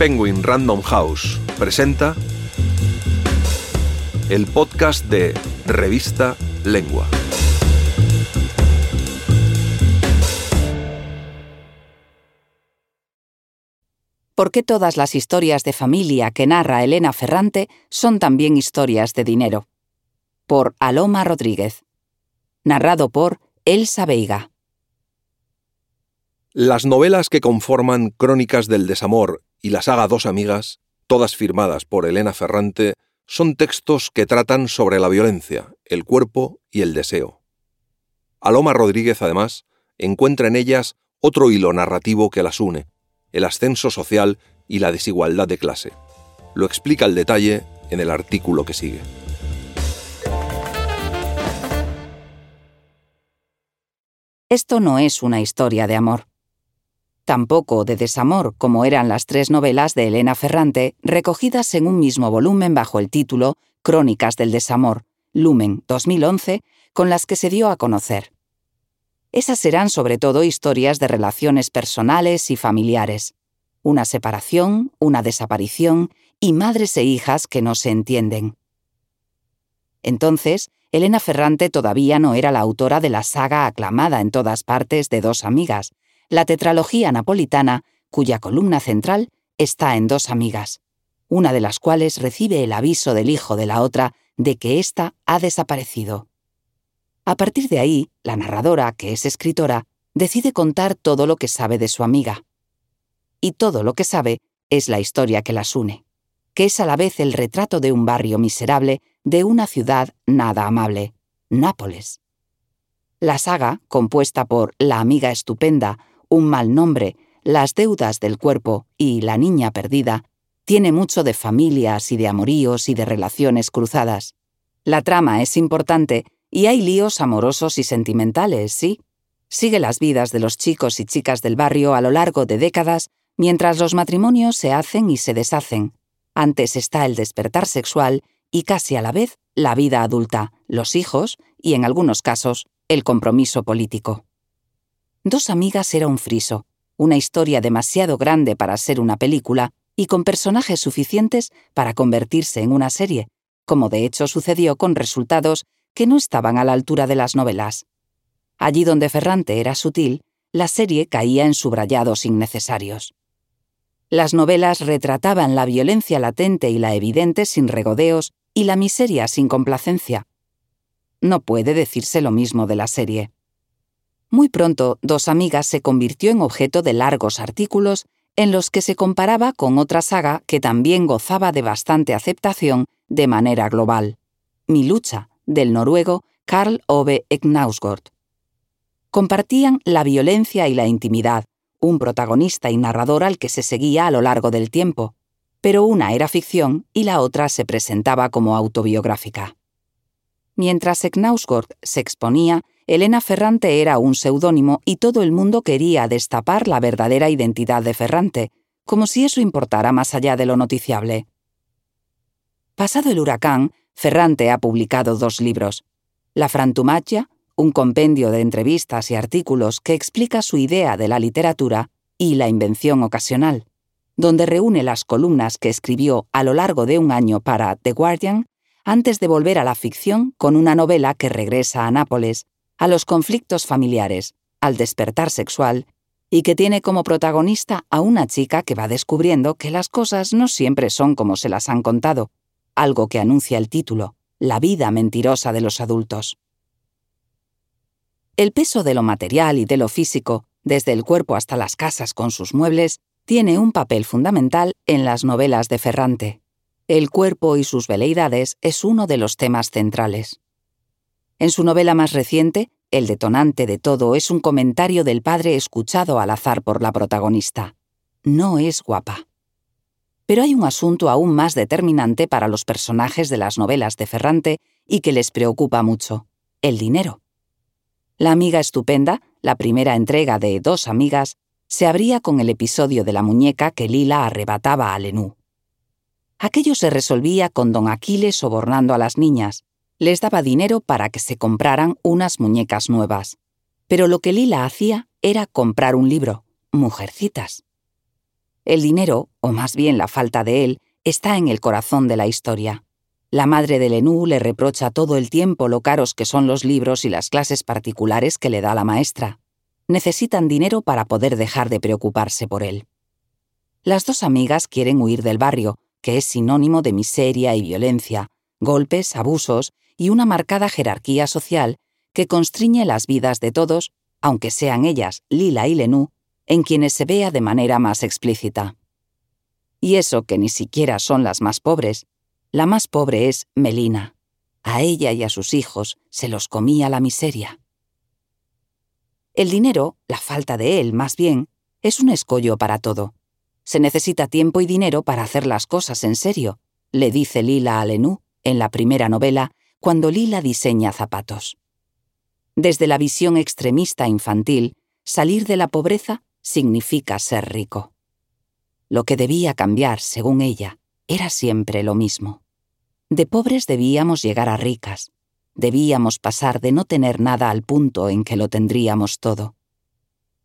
Penguin Random House presenta el podcast de Revista Lengua. ¿Por qué todas las historias de familia que narra Elena Ferrante son también historias de dinero? Por Aloma Rodríguez. Narrado por Elsa Veiga. Las novelas que conforman Crónicas del Desamor y la saga Dos Amigas, todas firmadas por Elena Ferrante, son textos que tratan sobre la violencia, el cuerpo y el deseo. Aloma Rodríguez, además, encuentra en ellas otro hilo narrativo que las une, el ascenso social y la desigualdad de clase. Lo explica el detalle en el artículo que sigue. Esto no es una historia de amor tampoco de desamor como eran las tres novelas de Elena Ferrante recogidas en un mismo volumen bajo el título Crónicas del Desamor, Lumen 2011, con las que se dio a conocer. Esas serán sobre todo historias de relaciones personales y familiares, una separación, una desaparición y madres e hijas que no se entienden. Entonces, Elena Ferrante todavía no era la autora de la saga aclamada en todas partes de dos amigas, la tetralogía napolitana, cuya columna central está en dos amigas, una de las cuales recibe el aviso del hijo de la otra de que ésta ha desaparecido. A partir de ahí, la narradora, que es escritora, decide contar todo lo que sabe de su amiga. Y todo lo que sabe es la historia que las une, que es a la vez el retrato de un barrio miserable de una ciudad nada amable, Nápoles. La saga, compuesta por La amiga estupenda, un mal nombre, las deudas del cuerpo y la niña perdida, tiene mucho de familias y de amoríos y de relaciones cruzadas. La trama es importante y hay líos amorosos y sentimentales, sí. Sigue las vidas de los chicos y chicas del barrio a lo largo de décadas mientras los matrimonios se hacen y se deshacen. Antes está el despertar sexual y casi a la vez la vida adulta, los hijos y, en algunos casos, el compromiso político. Dos amigas era un friso, una historia demasiado grande para ser una película y con personajes suficientes para convertirse en una serie, como de hecho sucedió con resultados que no estaban a la altura de las novelas. Allí donde Ferrante era sutil, la serie caía en subrayados innecesarios. Las novelas retrataban la violencia latente y la evidente sin regodeos y la miseria sin complacencia. No puede decirse lo mismo de la serie. Muy pronto, Dos Amigas se convirtió en objeto de largos artículos en los que se comparaba con otra saga que también gozaba de bastante aceptación de manera global, Mi lucha, del noruego Karl Ove Knausgård. Compartían la violencia y la intimidad, un protagonista y narrador al que se seguía a lo largo del tiempo, pero una era ficción y la otra se presentaba como autobiográfica. Mientras Knausgård se exponía, Elena Ferrante era un seudónimo y todo el mundo quería destapar la verdadera identidad de Ferrante, como si eso importara más allá de lo noticiable. Pasado el huracán, Ferrante ha publicado dos libros. La Frantumaglia, un compendio de entrevistas y artículos que explica su idea de la literatura, y La Invención Ocasional, donde reúne las columnas que escribió a lo largo de un año para The Guardian antes de volver a la ficción con una novela que regresa a Nápoles a los conflictos familiares, al despertar sexual, y que tiene como protagonista a una chica que va descubriendo que las cosas no siempre son como se las han contado, algo que anuncia el título, La vida mentirosa de los adultos. El peso de lo material y de lo físico, desde el cuerpo hasta las casas con sus muebles, tiene un papel fundamental en las novelas de Ferrante. El cuerpo y sus veleidades es uno de los temas centrales. En su novela más reciente, El detonante de todo es un comentario del padre escuchado al azar por la protagonista. No es guapa. Pero hay un asunto aún más determinante para los personajes de las novelas de Ferrante y que les preocupa mucho, el dinero. La amiga estupenda, la primera entrega de Dos amigas, se abría con el episodio de la muñeca que Lila arrebataba a Lenú. Aquello se resolvía con don Aquiles sobornando a las niñas, les daba dinero para que se compraran unas muñecas nuevas. Pero lo que Lila hacía era comprar un libro, Mujercitas. El dinero, o más bien la falta de él, está en el corazón de la historia. La madre de Lenú le reprocha todo el tiempo lo caros que son los libros y las clases particulares que le da la maestra. Necesitan dinero para poder dejar de preocuparse por él. Las dos amigas quieren huir del barrio, que es sinónimo de miseria y violencia, golpes, abusos y una marcada jerarquía social que constriñe las vidas de todos, aunque sean ellas, Lila y Lenú, en quienes se vea de manera más explícita. Y eso que ni siquiera son las más pobres. La más pobre es Melina. A ella y a sus hijos se los comía la miseria. El dinero, la falta de él más bien, es un escollo para todo. Se necesita tiempo y dinero para hacer las cosas en serio, le dice Lila a Lenú en la primera novela, cuando Lila diseña zapatos. Desde la visión extremista infantil, salir de la pobreza significa ser rico. Lo que debía cambiar, según ella, era siempre lo mismo. De pobres debíamos llegar a ricas, debíamos pasar de no tener nada al punto en que lo tendríamos todo.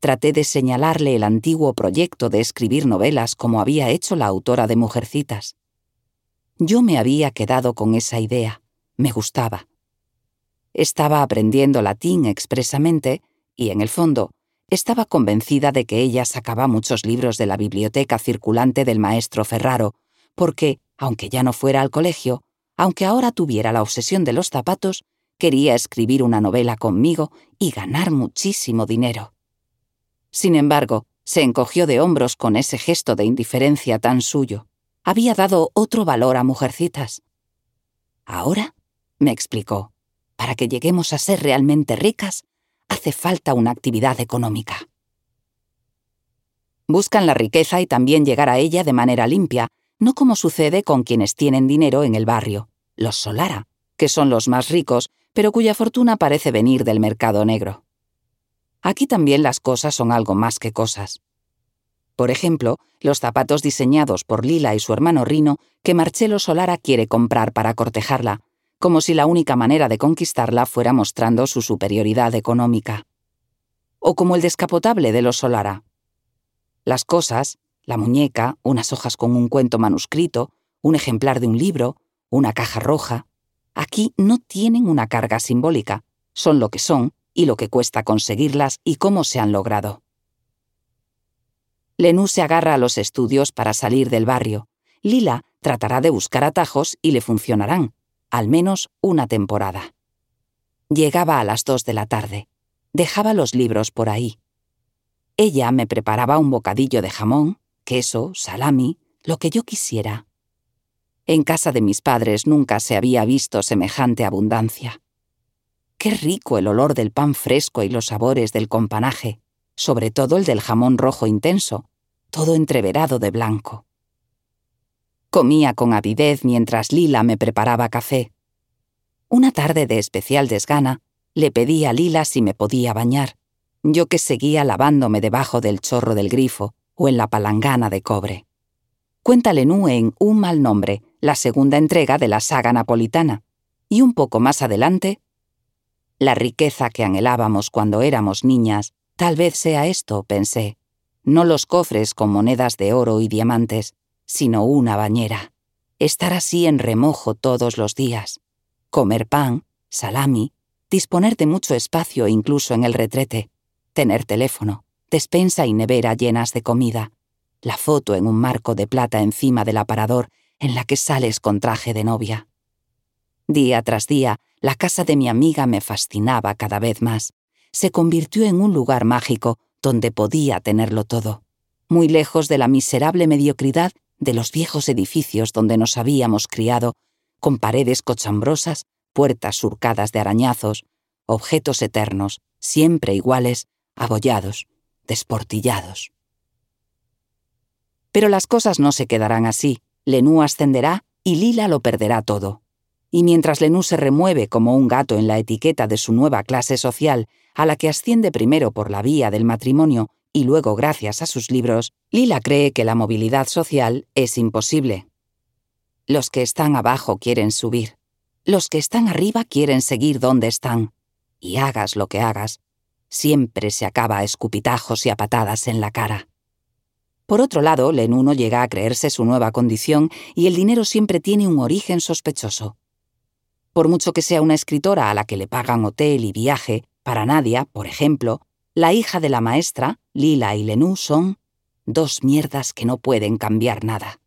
Traté de señalarle el antiguo proyecto de escribir novelas como había hecho la autora de Mujercitas. Yo me había quedado con esa idea, me gustaba. Estaba aprendiendo latín expresamente y, en el fondo, estaba convencida de que ella sacaba muchos libros de la biblioteca circulante del maestro Ferraro, porque, aunque ya no fuera al colegio, aunque ahora tuviera la obsesión de los zapatos, quería escribir una novela conmigo y ganar muchísimo dinero. Sin embargo, se encogió de hombros con ese gesto de indiferencia tan suyo. Había dado otro valor a mujercitas. Ahora, me explicó, para que lleguemos a ser realmente ricas, hace falta una actividad económica. Buscan la riqueza y también llegar a ella de manera limpia, no como sucede con quienes tienen dinero en el barrio, los Solara, que son los más ricos, pero cuya fortuna parece venir del mercado negro. Aquí también las cosas son algo más que cosas. Por ejemplo, los zapatos diseñados por Lila y su hermano Rino que Marcelo Solara quiere comprar para cortejarla, como si la única manera de conquistarla fuera mostrando su superioridad económica. O como el descapotable de los Solara. Las cosas, la muñeca, unas hojas con un cuento manuscrito, un ejemplar de un libro, una caja roja, aquí no tienen una carga simbólica, son lo que son y lo que cuesta conseguirlas y cómo se han logrado. Lenú se agarra a los estudios para salir del barrio. Lila tratará de buscar atajos y le funcionarán, al menos una temporada. Llegaba a las dos de la tarde. Dejaba los libros por ahí. Ella me preparaba un bocadillo de jamón, queso, salami, lo que yo quisiera. En casa de mis padres nunca se había visto semejante abundancia. Qué rico el olor del pan fresco y los sabores del companaje, sobre todo el del jamón rojo intenso, todo entreverado de blanco. Comía con avidez mientras Lila me preparaba café. Una tarde de especial desgana, le pedí a Lila si me podía bañar, yo que seguía lavándome debajo del chorro del grifo o en la palangana de cobre. Cuéntale Nú en Un mal nombre, la segunda entrega de la saga napolitana, y un poco más adelante, la riqueza que anhelábamos cuando éramos niñas, tal vez sea esto, pensé, no los cofres con monedas de oro y diamantes, sino una bañera. Estar así en remojo todos los días. Comer pan, salami, disponer de mucho espacio incluso en el retrete, tener teléfono, despensa y nevera llenas de comida, la foto en un marco de plata encima del aparador en la que sales con traje de novia. Día tras día, la casa de mi amiga me fascinaba cada vez más. Se convirtió en un lugar mágico donde podía tenerlo todo, muy lejos de la miserable mediocridad de los viejos edificios donde nos habíamos criado, con paredes cochambrosas, puertas surcadas de arañazos, objetos eternos, siempre iguales, abollados, desportillados. Pero las cosas no se quedarán así. Lenú ascenderá y Lila lo perderá todo. Y mientras Lenú se remueve como un gato en la etiqueta de su nueva clase social, a la que asciende primero por la vía del matrimonio y luego gracias a sus libros, Lila cree que la movilidad social es imposible. Los que están abajo quieren subir. Los que están arriba quieren seguir donde están. Y hagas lo que hagas, siempre se acaba a escupitajos y a patadas en la cara. Por otro lado, Lenuno llega a creerse su nueva condición y el dinero siempre tiene un origen sospechoso. Por mucho que sea una escritora a la que le pagan hotel y viaje, para Nadia, por ejemplo, la hija de la maestra, Lila y Lenú, son dos mierdas que no pueden cambiar nada.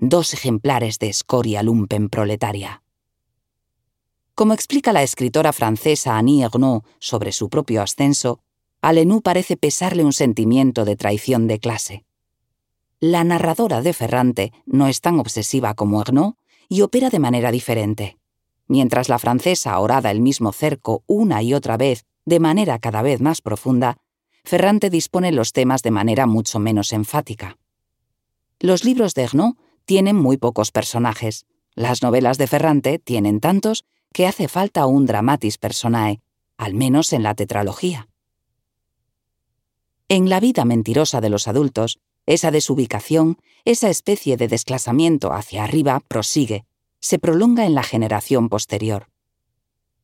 Dos ejemplares de escoria lumpen proletaria. Como explica la escritora francesa Annie Ernaux sobre su propio ascenso, a Lenú parece pesarle un sentimiento de traición de clase. La narradora de Ferrante no es tan obsesiva como Ernaux y opera de manera diferente. Mientras la francesa orada el mismo cerco una y otra vez de manera cada vez más profunda, Ferrante dispone los temas de manera mucho menos enfática. Los libros de Ernaux tienen muy pocos personajes. Las novelas de Ferrante tienen tantos que hace falta un dramatis personae, al menos en la tetralogía. En la vida mentirosa de los adultos, esa desubicación, esa especie de desclasamiento hacia arriba prosigue, se prolonga en la generación posterior.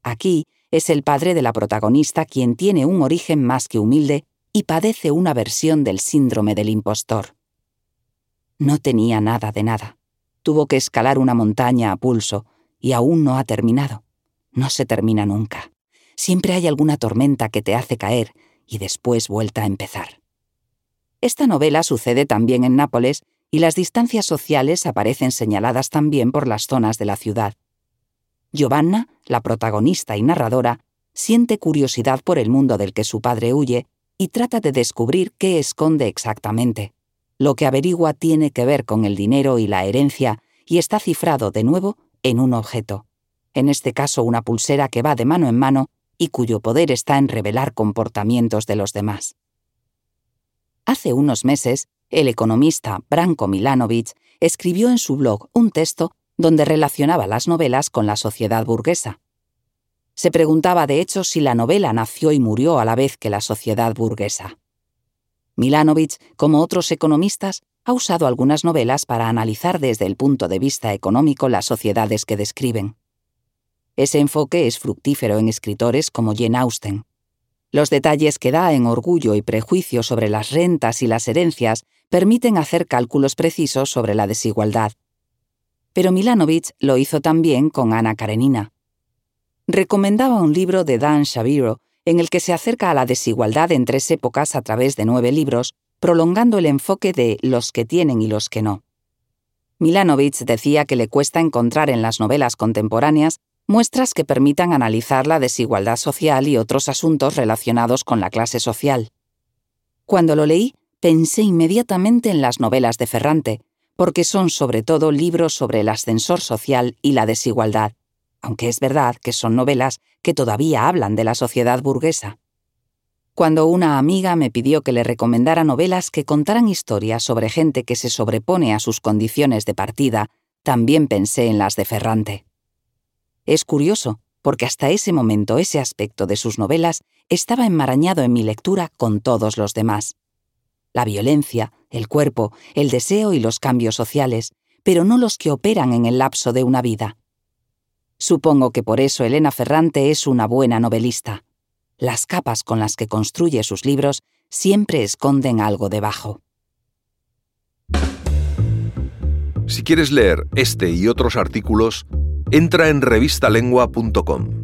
Aquí es el padre de la protagonista quien tiene un origen más que humilde y padece una versión del síndrome del impostor. No tenía nada de nada. Tuvo que escalar una montaña a pulso y aún no ha terminado. No se termina nunca. Siempre hay alguna tormenta que te hace caer y después vuelta a empezar. Esta novela sucede también en Nápoles y las distancias sociales aparecen señaladas también por las zonas de la ciudad. Giovanna, la protagonista y narradora, siente curiosidad por el mundo del que su padre huye y trata de descubrir qué esconde exactamente. Lo que averigua tiene que ver con el dinero y la herencia y está cifrado de nuevo en un objeto, en este caso una pulsera que va de mano en mano y cuyo poder está en revelar comportamientos de los demás. Hace unos meses, el economista Branko Milanovic escribió en su blog un texto donde relacionaba las novelas con la sociedad burguesa. Se preguntaba, de hecho, si la novela nació y murió a la vez que la sociedad burguesa. Milanovic, como otros economistas, ha usado algunas novelas para analizar desde el punto de vista económico las sociedades que describen. Ese enfoque es fructífero en escritores como Jane Austen. Los detalles que da en Orgullo y Prejuicio sobre las rentas y las herencias permiten hacer cálculos precisos sobre la desigualdad. Pero Milanovic lo hizo también con Ana Karenina. Recomendaba un libro de Dan Shaviro en el que se acerca a la desigualdad en tres épocas a través de nueve libros, prolongando el enfoque de los que tienen y los que no. Milanovic decía que le cuesta encontrar en las novelas contemporáneas muestras que permitan analizar la desigualdad social y otros asuntos relacionados con la clase social. Cuando lo leí, pensé inmediatamente en las novelas de Ferrante, porque son sobre todo libros sobre el ascensor social y la desigualdad, aunque es verdad que son novelas que todavía hablan de la sociedad burguesa. Cuando una amiga me pidió que le recomendara novelas que contaran historias sobre gente que se sobrepone a sus condiciones de partida, también pensé en las de Ferrante. Es curioso, porque hasta ese momento ese aspecto de sus novelas estaba enmarañado en mi lectura con todos los demás. La violencia, el cuerpo, el deseo y los cambios sociales, pero no los que operan en el lapso de una vida. Supongo que por eso Elena Ferrante es una buena novelista. Las capas con las que construye sus libros siempre esconden algo debajo. Si quieres leer este y otros artículos, entra en revistalengua.com.